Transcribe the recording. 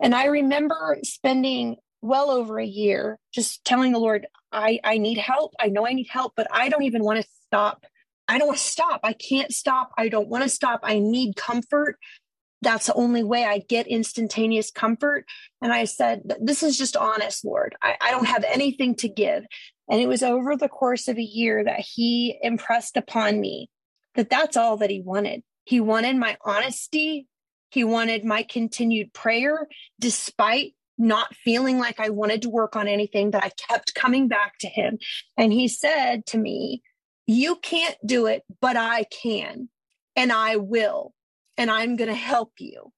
And I remember spending well over a year just telling the Lord, I, I need help. I know I need help, but I don't even want to stop. I don't want to stop. I can't stop. I don't want to stop. I need comfort. That's the only way I get instantaneous comfort. And I said, This is just honest, Lord. I, I don't have anything to give. And it was over the course of a year that he impressed upon me that that's all that he wanted. He wanted my honesty. He wanted my continued prayer, despite not feeling like I wanted to work on anything, but I kept coming back to him. And he said to me, You can't do it, but I can, and I will, and I'm going to help you.